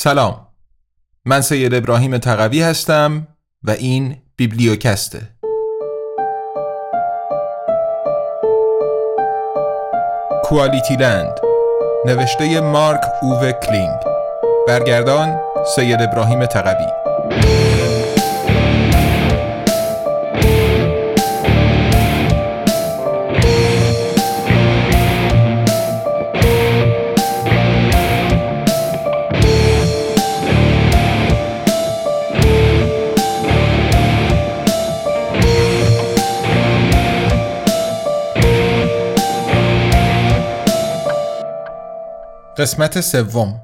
سلام. من سید ابراهیم تقوی هستم و این بیبلیوکسته. کوالیتی لند. نوشته مارک اوو کلینگ. برگردان سید ابراهیم تقوی. قسمت سوم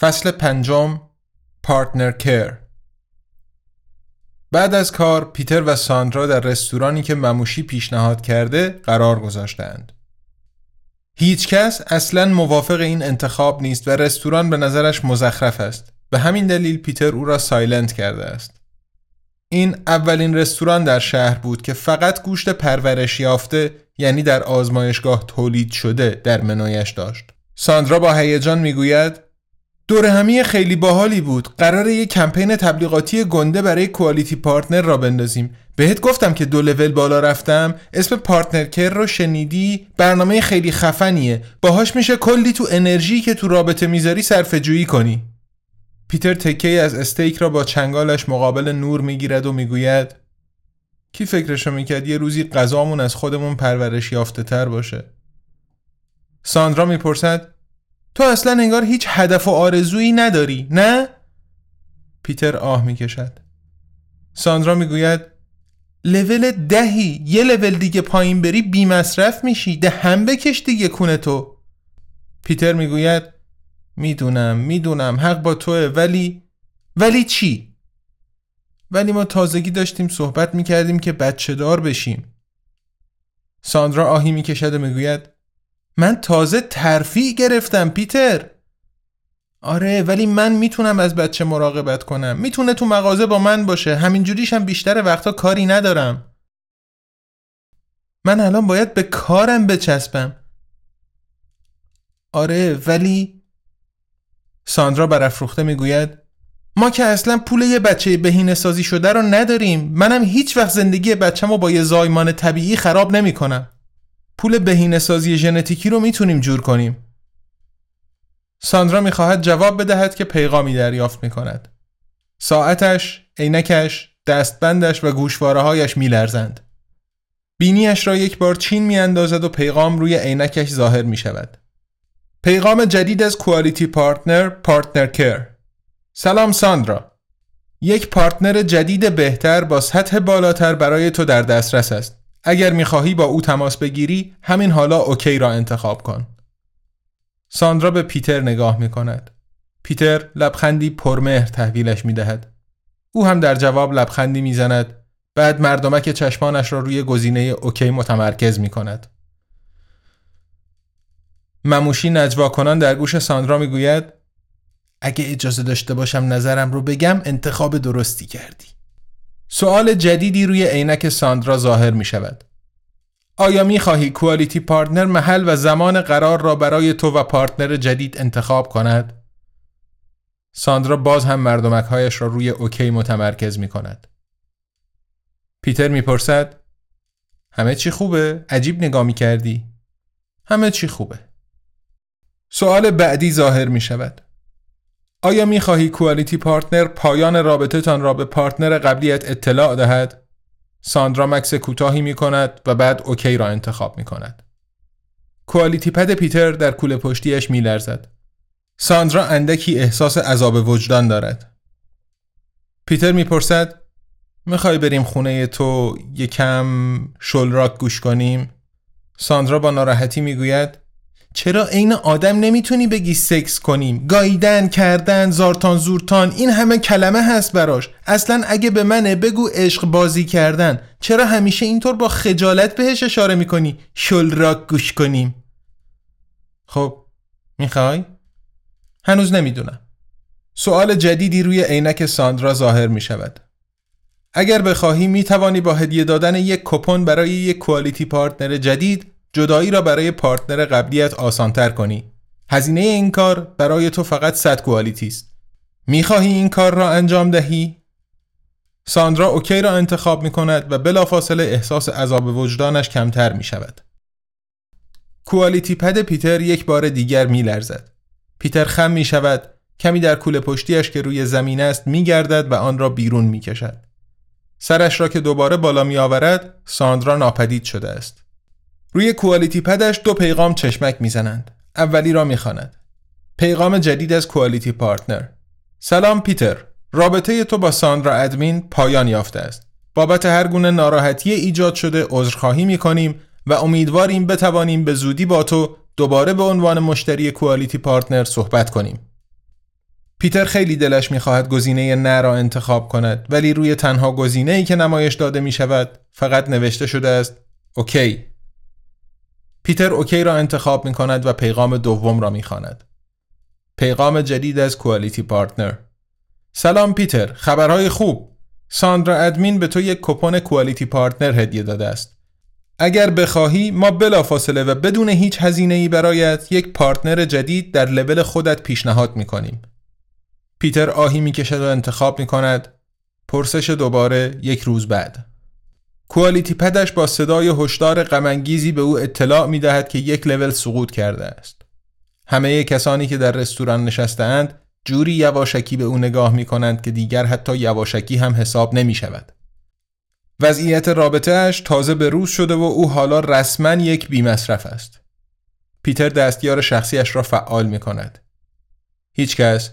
فصل پنجم PartnerCare بعد از کار پیتر و ساندرا در رستورانی که مموشی پیشنهاد کرده قرار گذاشتند. هیچ کس اصلا موافق این انتخاب نیست و رستوران به نظرش مزخرف است. به همین دلیل پیتر او را silent کرده است. این اولین رستوران در شهر بود که فقط گوشت پرورش یافته یعنی در آزمایشگاه تولید شده در منویش داشت. ساندرا با هیجان می‌گوید دور همی خیلی باحالی بود. قراره یک کمپین تبلیغاتی گنده برای QualityPartner راه بندازیم. بهت گفتم که دو لول بالا رفتم. اسم PartnerCare رو شنیدی؟ برنامه خیلی خفنیه. باهاش میشه کلی تو انرژی که تو رابطه می‌ذاری صرفه جویی کنی. پیتر تکه‌ای از استیک را با چنگالش مقابل نور می‌گیرد و می‌گوید کی فکرشو می‌کرد یه روزی غذامون از خودمون پرورش یافته تر باشه؟ ساندرا می‌پرسد تو اصلا انگار هیچ هدف و آرزویی نداری نه؟ پیتر آه می‌کشد ساندرا می‌گوید لول دهی یه لول دیگه پایین بری بی مصرف میشی ده هم بکش دیگه کونه تو پیتر می‌گوید می‌دونم می‌دونم حق با توه ولی ولی چی؟ ولی ما تازگی داشتیم صحبت می‌کردیم که بچه دار بشیم ساندرا آهی می‌کشد و می‌گوید من تازه ترفیع گرفتم پیتر. آره ولی من می‌تونم از بچه مراقبت کنم. می‌تونه تو مغازه با من باشه. همینجوریشم بیشتر وقتا کاری ندارم. من الان باید به کارم بچسبم. آره ولی ساندرا برافروخته می‌گوید ما که اصلا پول یه بچه بهینه سازی شده رو نداریم. منم هیچ وقت زندگی بچه‌مو با یه زایمان طبیعی خراب نمی‌کنم. پول بهینه سازی ژنتیکی رو می‌تونیم جور کنیم. ساندرا می‌خواهد جواب بدهد که پیغامی دریافت می‌کند. ساعتش، عینکش، دستبندش و گوشواره هایش میلرزند. بینیش را یک بار چین میاندازد و پیغام روی عینکش ظاهر می شود. پیغام جدید از QualityPartner PartnerCare سلام ساندرا یک partner جدید بهتر با سطح بالاتر برای تو در دسترس است اگر می‌خواهی با او تماس بگیری همین حالا OK را انتخاب کن ساندرا به پیتر نگاه می کند پیتر لبخندی پرمهر تحویلش می دهد. او هم در جواب لبخندی می زند بعد مردمک چشمانش را روی گزینه اوکی متمرکز می کند. مموشی نجوا کنان در گوش ساندرا می گوید اگه اجازه داشته باشم نظرم رو بگم انتخاب درستی کردی. سوال جدیدی روی عینک ساندرا ظاهر می شود. آیا می خواهی QualityPartner محل و زمان قرار را برای تو و partner جدید انتخاب کند؟ ساندرا باز هم مردمک هایش را روی OK متمرکز می کند. پیتر می‌پرسد همه چی خوبه؟ عجیب نگاه می کردی؟ همه چی خوبه. سوال بعدی ظاهر می شود. آیا می خواهی QualityPartner پایان رابطه تان را به partner قبلیت اطلاع دهد؟ ساندرا مکث کوتاهی می کند و بعد OK را انتخاب می کند. QualityPad پیتر در کوله پشتیش می لرزد. ساندرا اندکی احساس عذاب وجدان دارد. پیتر می‌پرسد می‌خوای بریم خونه تو یکم شل راک گوش کنیم؟ ساندرا با ناراحتی می‌گوید چرا عین آدم نمی‌تونی بگی سکس کنیم؟ گاییدن کردن زارتان زورتان این همه کلمه هست براش. اصلا اگه به منه بگو عشق بازی کردن. چرا همیشه اینطور با خجالت بهش اشاره می‌کنی؟ شل راک گوش کنیم. خب می‌خوای؟ هنوز نمی‌دونم. سوال جدیدی روی عینک ساندرا ظاهر می شود. اگر بخواهی می توانی با هدیه دادن یک کوپن برای یک QualityPartner جدید جدایی را برای partner قبلیت آسانتر کنی هزینه این کار برای تو فقط 100 Quality است می‌خواهی این کار را انجام دهی ساندرا OK را انتخاب می کند و بلافاصله احساس عذاب وجدانش کمتر می شود. کوالیتی پد پیتر یک بار دیگر می لرزد. پیتر خم می شود کمی در کوله پشتیش که روی زمین است می گردد و آن را بیرون می کشد. سرش را که دوباره بالا می آورد ساندرا ناپدید شده است. روی کوالیتی پدش دو پیغام چشمک می زنند. اولی را می خاند. پیغام جدید از کوالیتی پارتنر سلام پیتر رابطه تو با ساندرا ادمین پایان یافته است. بابت هر گونه ناراحتی ایجاد شده عذرخواهی می کنیم و امیدواریم بتوانیم به زودی با تو دوباره به عنوان مشتری QualityPartner صحبت کنیم. پیتر خیلی دلش می‌خواهد گزینه نه را انتخاب کند ولی روی تنها گزینه ای که نمایش داده می شود فقط نوشته شده است OK. پیتر OK را انتخاب می کند و پیغام دوم را می خواند. پیغام جدید از QualityPartner. سلام پیتر خبرهای خوب. ساندرا ادمین به تو یک کوپن QualityPartner هدیه داده است. اگر بخواهی ما بلافاصله و بدون هیچ هزینه ای برایت یک partner جدید در لول خودت پیشنهاد می کنیم. پیتر آهی می کشد و انتخاب می کند پرسش دوباره یک روز بعد. QualityPad ش با صدای هشدار غمانگیزی به او اطلاع می دهد که یک لول سقوط کرده است. همه کسانی که در رستوران نشستهاند جوری یواشکی به او نگاه می کنند که دیگر حتی یواشکی هم حساب نمی شود. وضعیت رابطهش تازه به روز شده و او حالا رسما یک بیمصرف است. پیتر دستیار شخصیش را فعال می کند. هیچ کس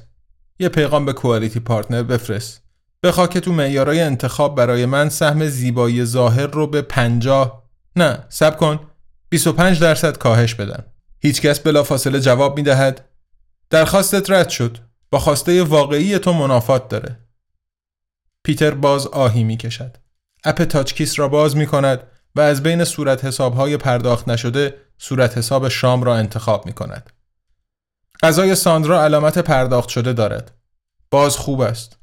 یه پیغام به کوالیتی پارتنر بفرست. بخوا که تو معیارای انتخاب برای من سهم زیبایی ظاهر رو به 50 نه سب کن 25 درصد کاهش بدن. هیچکس بلافاصله جواب می دهد درخواستت رد شد. با خواسته واقعی تو منافات داره. پیتر باز آهی می کشد. اپ تاچکیس را باز می کند و از بین صورت حساب های پرداخت نشده صورت حساب شام را انتخاب می کند. غذای ساندرا علامت پرداخت شده دارد. باز خوب است.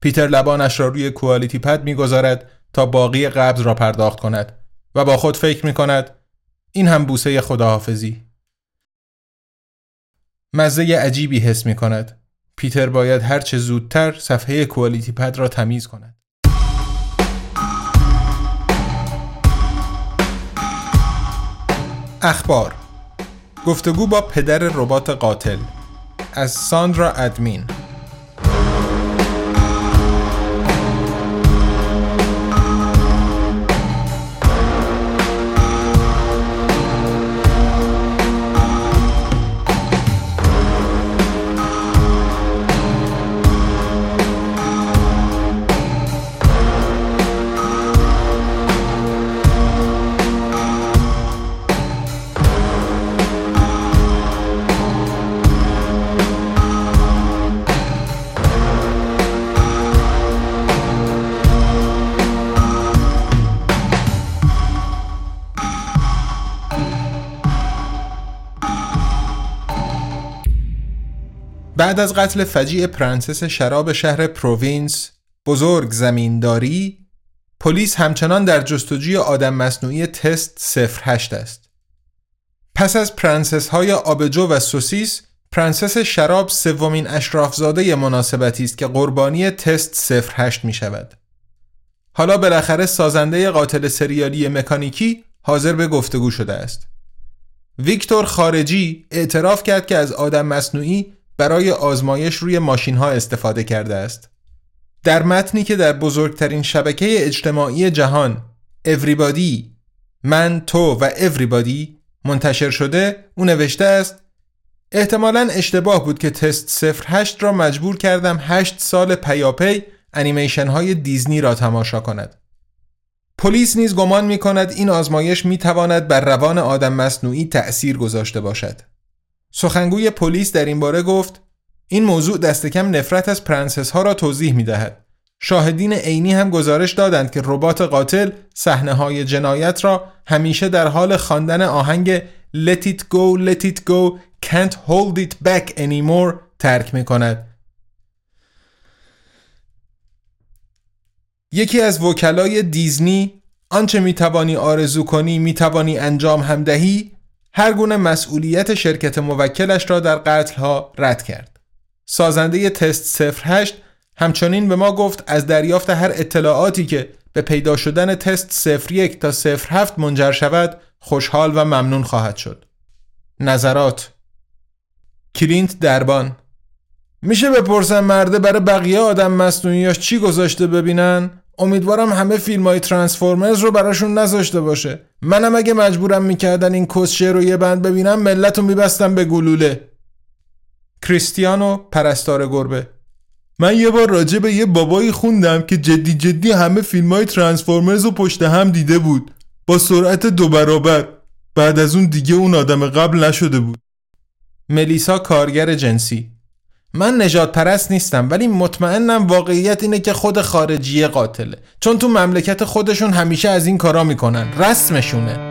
پیتر لبانش را روی کوالیتی پد می‌گذارد تا باقی قبض را پرداخت کند و با خود فکر می کند این هم بوسه خداحافظی. مزه عجیبی حس می کند. پیتر باید هرچه زودتر صفحه کوالیتی پد را تمیز کند. اخبار گفتگو با پدر ربات قاتل از ساندرا ادمین بعد از قتل فجیع پرنسس شراب شهر پروینس بزرگ زمینداری پلیس همچنان در جستجوی آدم مصنوعی تست 08 است. پس از پرنسس های آبجو و سوسیس پرنسس شراب سومین اشرافزاده مناسبتی است که قربانی تست 08 می شود. حالا بالاخره سازنده قاتل سریالی مکانیکی حاضر به گفتگو شده است. ویکتور خارجی اعتراف کرد که از آدم مصنوعی برای آزمایش روی ماشین ها استفاده کرده است. در متنی که در بزرگترین شبکه اجتماعی جهان Everybody من تو و Everybody منتشر شده او نوشته است احتمالا اشتباه بود که تست 08 را مجبور کردم 8 سال پیاپی انیمیشن های دیزنی را تماشا کند. پلیس نیز گمان می کند این آزمایش می تواند بر روان آدم مصنوعی تأثیر گذاشته باشد. سخنگوی پلیس در این باره گفت این موضوع دست کم نفرت از پرنسس ها را توضیح می دهد. شاهدین عینی هم گزارش دادند که ربات قاتل صحنه های جنایت را همیشه در حال خواندن آهنگ Let it go, let it go, can't hold it back anymore ترک می کند. یکی از وکلای دیزنی آنچه می توانی آرزو کنی می توانی انجام هم دهی هر گونه مسئولیت شرکت موکلش را در قتل ها رد کرد. سازنده تست 08 همچنین به ما گفت از دریافت هر اطلاعاتی که به پیدا شدن تست 01 تا 07 منجر شود خوشحال و ممنون خواهد شد. نظرات کلینت دربان میشه بپرسم مرده برای بقیه آدم مصنوعیاش چی گذاشته ببینن؟ امیدوارم همه فیلم های ترانسفورمرز رو براشون نذاشته باشه. منم اگه مجبورم می‌کردن این کسشه رو یه بند ببینم ملت رو میبستم به گلوله. کریستیانو پرستار گربه. من یه بار راجع به یه بابایی خوندم که جدی جدی همه فیلم های ترانسفورمرز رو پشت هم دیده بود. با سرعت دو برابر. بعد از اون دیگه اون آدم قبل نشده بود. ملیسا کارگر جنسی. من نجات پرست نیستم ولی مطمئنم واقعیت اینه که خود خارجیه قاتله. چون تو مملکت خودشون همیشه از این کارا می‌کنن. رسمشونه.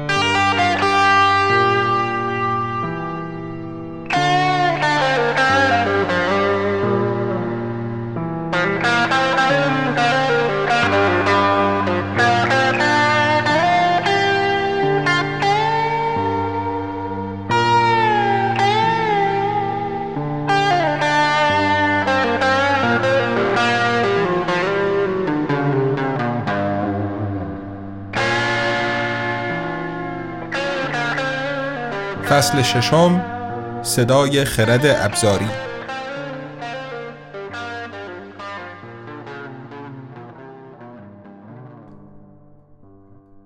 فصل ششم صدای خرد ابزاری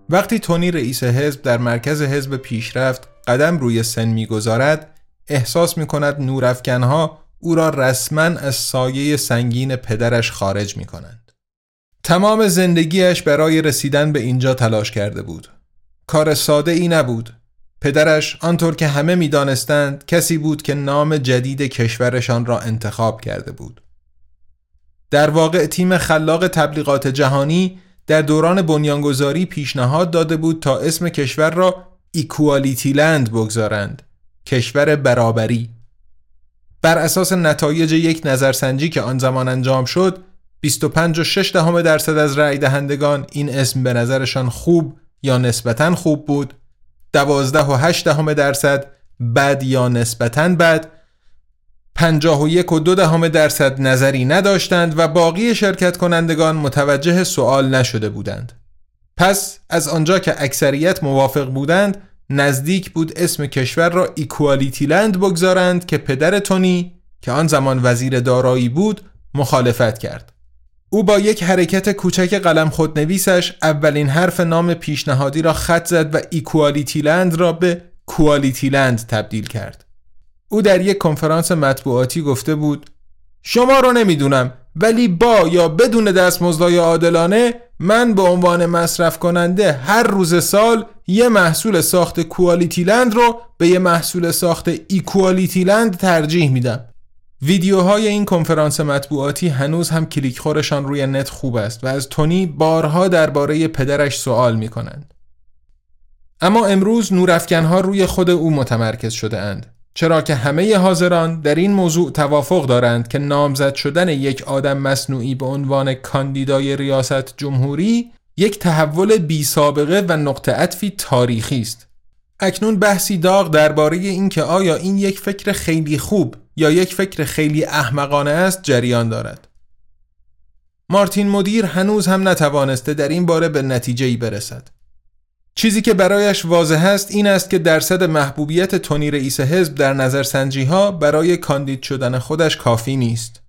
وقتی تونی رئیس حزب در مرکز حزب پیشرفت قدم روی سن می‌گذارد احساس می کند نورافکنها او را رسما از سایه سنگین پدرش خارج می کنند. تمام زندگیش برای رسیدن به اینجا تلاش کرده بود. کار ساده ای نبود پدرش آنطور که همه می‌دانستند کسی بود که نام جدید کشورشان را انتخاب کرده بود. در واقع تیم خلاق تبلیغات جهانی در دوران بنیانگذاری پیشنهاد داده بود تا اسم کشور را ایکوالیتی لند بگذارند کشور برابری بر اساس نتایج یک نظرسنجی که آن زمان انجام شد 25 و 6 دهم درصد از رأی دهندگان این اسم به نظرشان خوب یا نسبتا خوب بود دوازده و هشت دهم درصد بد یا نسبتا بد پنجاه و یک و دهم درصد نظری نداشتند و باقی شرکت کنندگان متوجه سوال نشده بودند. پس از آنجا که اکثریت موافق بودند نزدیک بود اسم کشور را ایکوالیتی لند بگذارند که پدر تونی که آن زمان وزیر دارایی بود مخالفت کرد. او با یک حرکت کوچک قلم خودنویسش اولین حرف نام پیشنهادی را خط زد و EqualityLand را به QualityLand تبدیل کرد. او در یک کنفرانس مطبوعاتی گفته بود شما را نمی‌دونم ولی با یا بدون دستمزدهای عادلانه من به عنوان مصرف کننده هر روز سال یه محصول ساخت QualityLand رو به یه محصول ساخت EqualityLand ترجیح میدم ویدیوهای این کنفرانس مطبوعاتی هنوز هم کلیک خورشان روی نت خوب است و از تونی بارها درباره پدرش سوال می کنند. اما امروز نورافکنها روی خود او متمرکز شده اند. چرا که همه حاضران در این موضوع توافق دارند که نامزد شدن یک آدم مصنوعی به عنوان کاندیدای ریاست جمهوری یک تحول بی سابقه و نقطه عطفی تاریخی است. اکنون بحثی داغ درباره اینکه آیا این یک فکر خیلی خوب یا یک فکر خیلی احمقانه است جریان دارد. مارتین مدیر هنوز هم نتوانسته در این باره به نتیجه ای برسد. چیزی که برایش واضح است این است که درصد محبوبیت تونی رئیس حزب در نظرسنجی ها برای کاندید شدن خودش کافی نیست.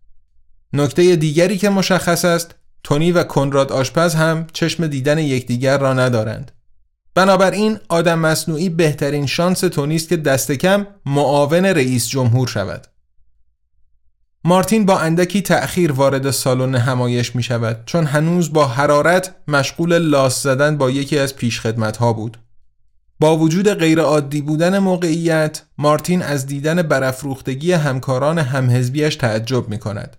نکته دیگری که مشخص است تونی و کنراد آشپز هم چشم دیدن یکدیگر را ندارند. بنابراین آدم مصنوعی بهترین شانس تونی است که دست کم معاون رئیس جمهور شود. مارتین با اندکی تأخیر وارد سالن همایش می شود چون هنوز با حرارت مشغول لاس زدن با یکی از پیشخدمت ها بود. با وجود غیرعادی بودن موقعیت، مارتین از دیدن برافروختگی همکاران همحزبیش تعجب می کند.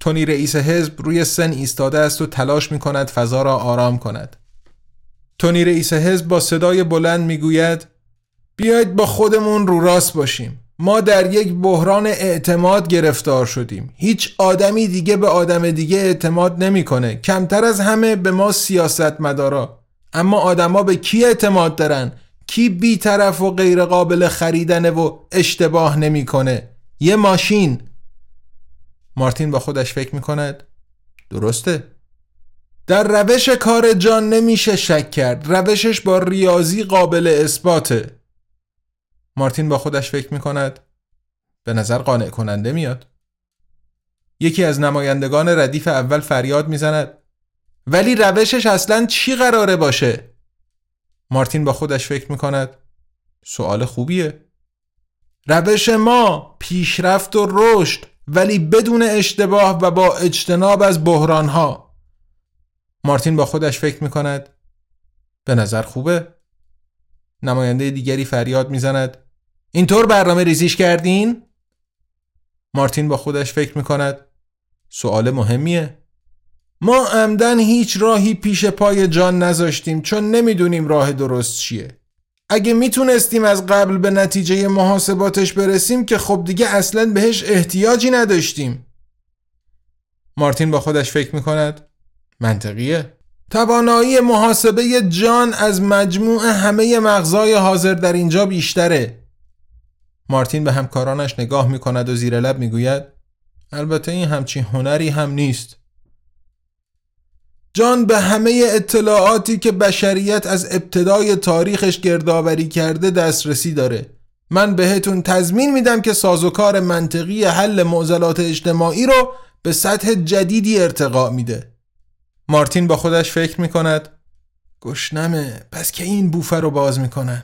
تونی رئیس حزب روی سن ایستاده است و تلاش می کند فضا را آرام کند. تونی رئیس حزب با صدای بلند می گوید بیاید با خودمون رو راست باشیم. ما در یک بحران اعتماد گرفتار شدیم. هیچ آدمی دیگه به آدم دیگه اعتماد نمی‌کنه. کمتر از همه به ما سیاست مدارا اما آدما به کی اعتماد دارن؟ کی بیطرف و غیر قابل خریدنه و اشتباه نمی‌کنه؟ یه ماشین. مارتین با خودش فکر می‌کند درسته. در روش کار جان نمیشه شک کرد. روشش با ریاضی قابل اثباته. مارتین با خودش فکر می‌کند. به نظر قانع کننده میاد. یکی از نمایندگان ردیف اول فریاد می‌زند. ولی روشش اصلا چی قراره باشه؟ مارتین با خودش فکر می‌کند. سوال خوبیه. روش ما پیشرفت و رشد ولی بدون اشتباه و با اجتناب از بحرانها. مارتین با خودش فکر می‌کند. به نظر خوبه. نماینده دیگری فریاد می‌زند. اینطور برنامه ریزیش کردین؟ مارتین با خودش فکر می‌کند. سوال مهمیه. ما عمدن هیچ راهی پیش پای جان نذاشتیم چون نمی‌دونیم راه درست چیه. اگه می‌تونستیم از قبل به نتیجه محاسباتش برسیم که خب دیگه اصلا بهش احتیاجی نداشتیم. مارتین با خودش فکر می‌کند. منطقیه. توانایی محاسبه جان از مجموع همه مغزای حاضر در اینجا بیشتره. مارتین به همکارانش نگاه می‌کند و زیر لب می‌گوید البته این همچین هنری هم نیست. جان به همه اطلاعاتی که بشریت از ابتدای تاریخش گردآوری کرده دسترسی داره. من بهتون تضمین میدم که سازوکار منطقی حل معضلات اجتماعی رو به سطح جدیدی ارتقا میده. مارتین با خودش فکر می‌کند گشنمه پس که این بوفه رو باز می‌کنن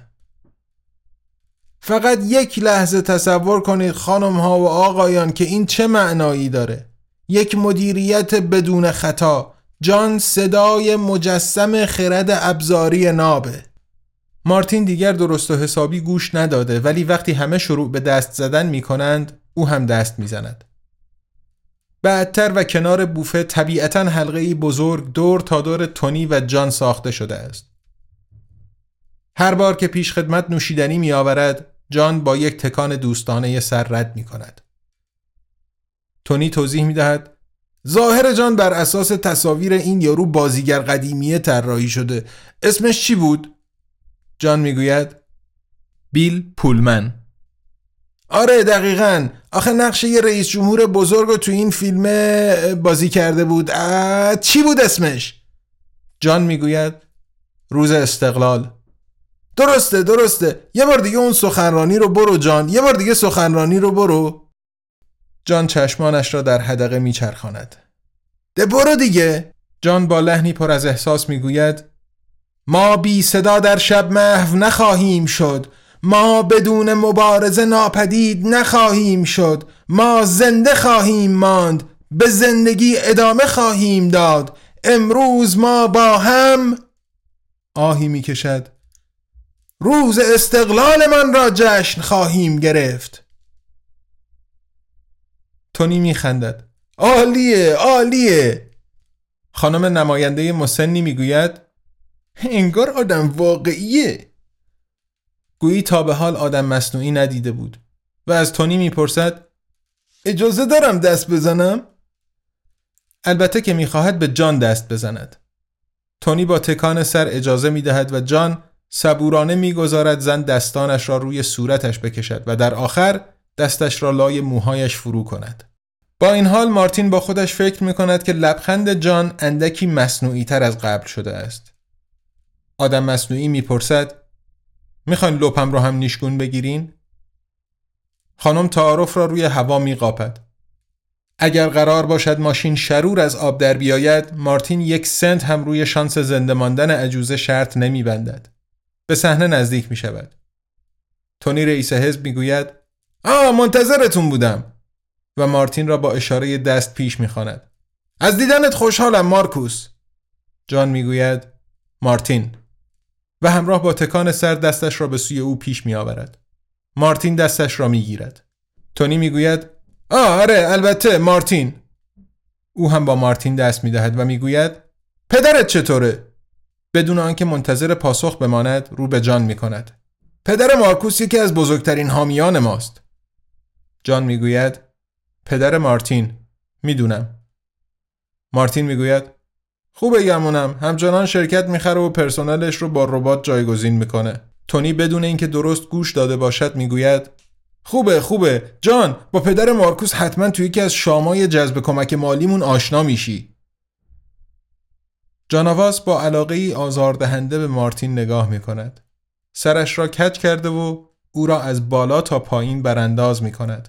فقط یک لحظه تصور کنید خانم ها و آقایان که این چه معنایی داره. یک مدیریت بدون خطا. جان صدای مجسم خرد ابزاری نابه. مارتین دیگر درست و حسابی گوش نداده ولی وقتی همه شروع به دست زدن می کنند او هم دست می‌زند. بعدتر و کنار بوفه طبیعتا حلقه بزرگ دور تا دور تونی و جان ساخته شده است. هر بار که پیش خدمت نوشیدنی می آورد جان با یک تکان دوستانه سر رد می کند. تونی توضیح می دهد ظاهر جان بر اساس تصاویر این یارو بازیگر قدیمیه طراحی شده اسمش چی بود؟ جان می‌گوید بیل پولمن آره دقیقا. آخه نقشه یه رئیس جمهور بزرگ رو تو این فیلم بازی کرده بود. چی بود اسمش؟ جان می‌گوید روز استقلال. درسته درسته. یه بار دیگه اون سخنرانی رو برو جان. یه بار دیگه سخنرانی رو برو. جان چشمانش را در حدقه میچرخاند. ده برو دیگه. جان با لحنی پر از احساس می‌گوید ما بی صدا در شب محو نخواهیم شد. ما بدون مبارزه ناپدید نخواهیم شد. ما زنده خواهیم ماند به زندگی ادامه خواهیم داد. امروز ما با هم آهی می‌کشد. روز استقلالمان را جشن خواهیم گرفت. تونی میخندد. عالیه عالیه. خانم نماینده مسنی می‌گوید انگار آدم واقعیه. گویی تا به حال آدم مصنوعی ندیده بود و از تونی می‌پرسد اجازه دارم دست بزنم؟ البته که می‌خواهد به جان دست بزند تونی با تکان سر اجازه می‌دهد و جان صبورانه می‌گذارد زن دستانش را روی صورتش بکشد و در آخر دستش را لای موهایش فرو کند با این حال مارتین با خودش فکر می کند که لبخند جان اندکی مصنوعی تر از قبل شده است. آدم مصنوعی می‌پرسد می‌خواین لپم رو هم نیشگون بگیرین؟ خانم تعارف را روی هوا میقاپد. اگر قرار باشد ماشین شرور از آب در بیاید مارتین یک سنت هم روی شانس زنده ماندن عجوزه شرط نمیبندد. به صحنه نزدیک می شود. تونی رئیس حزب می‌گوید آه منتظرتون بودم و مارتین را با اشاره دست پیش می‌خواند. از دیدنت خوشحالم مارکوس. جان می‌گوید مارتین و همراه با تکان سر دستش را به سوی او پیش می آورد. مارتین دستش را می گیرد. تونی می گوید آره البته مارتین. او هم با مارتین دست می دهد و می گوید پدرت چطوره؟ بدون آنکه منتظر پاسخ بماند رو به جان می کند. پدر مارکوس یکی از بزرگترین حامیان ماست. جان می گوید پدر مارتین می‌دونم مارتین می‌گوید خوبه گمونم همچنان شرکت می‌خره و پرسنلش رو با ربات جایگزین می‌کنه تونی بدون اینکه درست گوش داده باشد می‌گوید خوبه خوبه جان با پدر مارکوس حتما توی یکی از شامای جذب کمک مالیمون آشنا میشی جاناواس با علاقه ای آزاردهنده به مارتین نگاه می کند. سرش را کج کرده و او را از بالا تا پایین برانداز می کند.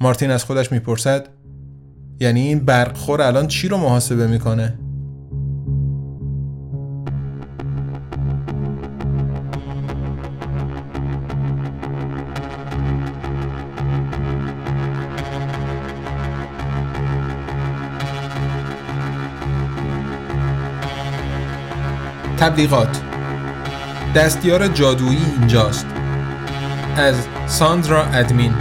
مارتین از خودش می‌پرسد یعنی این برقخور الان چی رو محاسبه می‌کنه؟ تبلیغات. دستیار جادویی اینجاست. از ساندرا ادمین.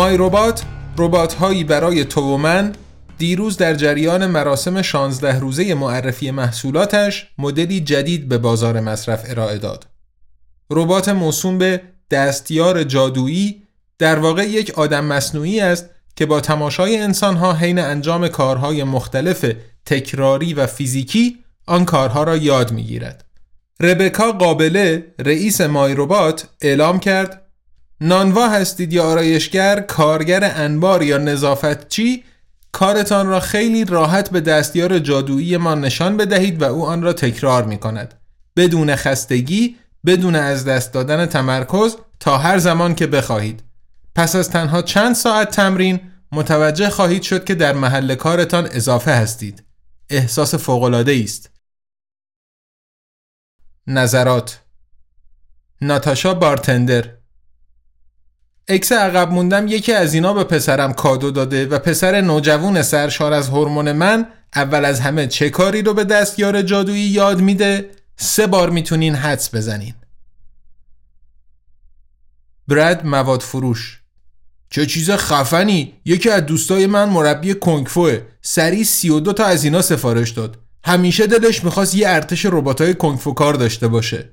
مای ربات ربات هایی برای تو و من دیروز در جریان مراسم 16 روزه معرفی محصولاتش مدلی جدید به بازار مصرف ارائه داد. ربات موسوم به دستیار جادویی در واقع یک آدم مصنوعی است که با تماشای انسانها حین انجام کارهای مختلف تکراری و فیزیکی آن کارها را یاد می‌گیرد. ربکا قابله رئیس مای ربات اعلام کرد نانوا هستید یا آرایشگر، کارگر انبار یا نظافتچی کارتان را خیلی راحت به دستیار جادویی ما نشان بدهید و او آن را تکرار می کند. بدون خستگی، بدون از دست دادن تمرکز تا هر زمان که بخواهید. پس از تنها چند ساعت تمرین متوجه خواهید شد که در محل کارتان اضافه هستید. احساس فوق‌العاده است. نظرات ناتاشا بارتندر اکس عقب موندم یکی از اینا به پسرم کادو داده و پسر نوجوون سرشار از هورمون من اول از همه چه کاری رو به دستیار جادویی یاد میده؟ سه بار می‌تونین حدس بزنین. برد مواد فروش. چه چیز خفنی. یکی از دوستای من مربی کنگفوه و دو تا از اینا سفارش داد. همیشه دلش می‌خواست یه ارتش رباتای کنگفو کار داشته باشه.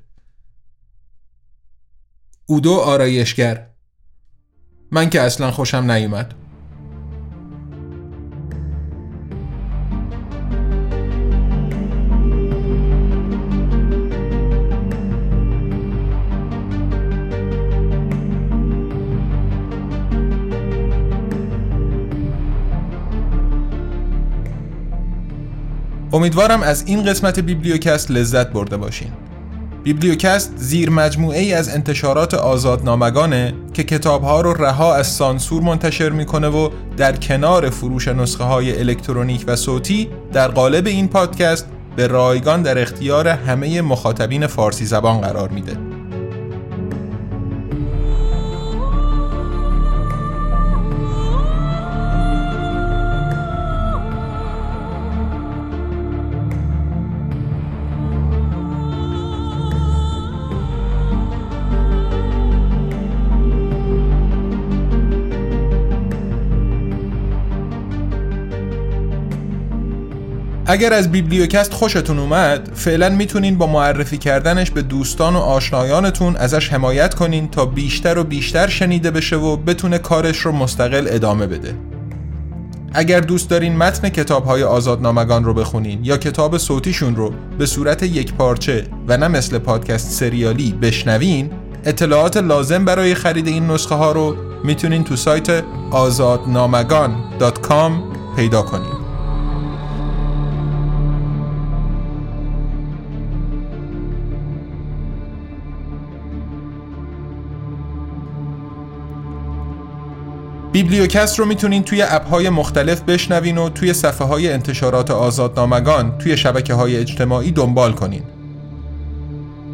اودو آرایشگر. من که اصلا خوشم نیومد. امیدوارم از این قسمت بیبلیوکست لذت برده باشین. بیبلیوکست زیر مجموعه ای از انتشارات آزادنامگانه که کتابها رو رها از سانسور منتشر می‌کنه و در کنار فروش نسخه های الکترونیک و صوتی در قالب این پادکست به رایگان در اختیار همه مخاطبین فارسی زبان قرار میده. اگر از بیبلیوکست خوشتون اومد فعلا می‌تونین با معرفی کردنش به دوستان و آشنایانتون ازش حمایت کنین تا بیشتر و بیشتر شنیده بشه و بتونه کارش رو مستقل ادامه بده. اگر دوست دارین متن کتاب های آزادنامگان رو بخونین یا کتاب صوتیشون رو به صورت یک پارچه و نه مثل پادکست سریالی بشنوین اطلاعات لازم برای خرید این نسخه ها رو می‌تونین تو سایت آزادنامگان.com پیدا کنین. بیبلیوکست رو می‌تونین توی اپ های مختلف بشنوین و توی صفحه های انتشارات آزادنامگان توی شبکه های اجتماعی دنبال کنین.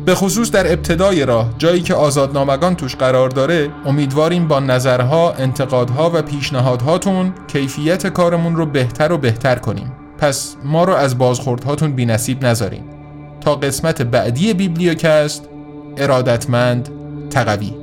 به خصوص در ابتدای راه جایی که آزادنامگان توش قرار داره امیدواریم با نظرها، انتقادها و پیشنهادهاتون کیفیت کارمون رو بهتر و بهتر کنیم. پس ما رو از بازخوردهاتون بی نصیب نذاریم تا قسمت بعدی بیبلیوکست ارادتمند تقوی.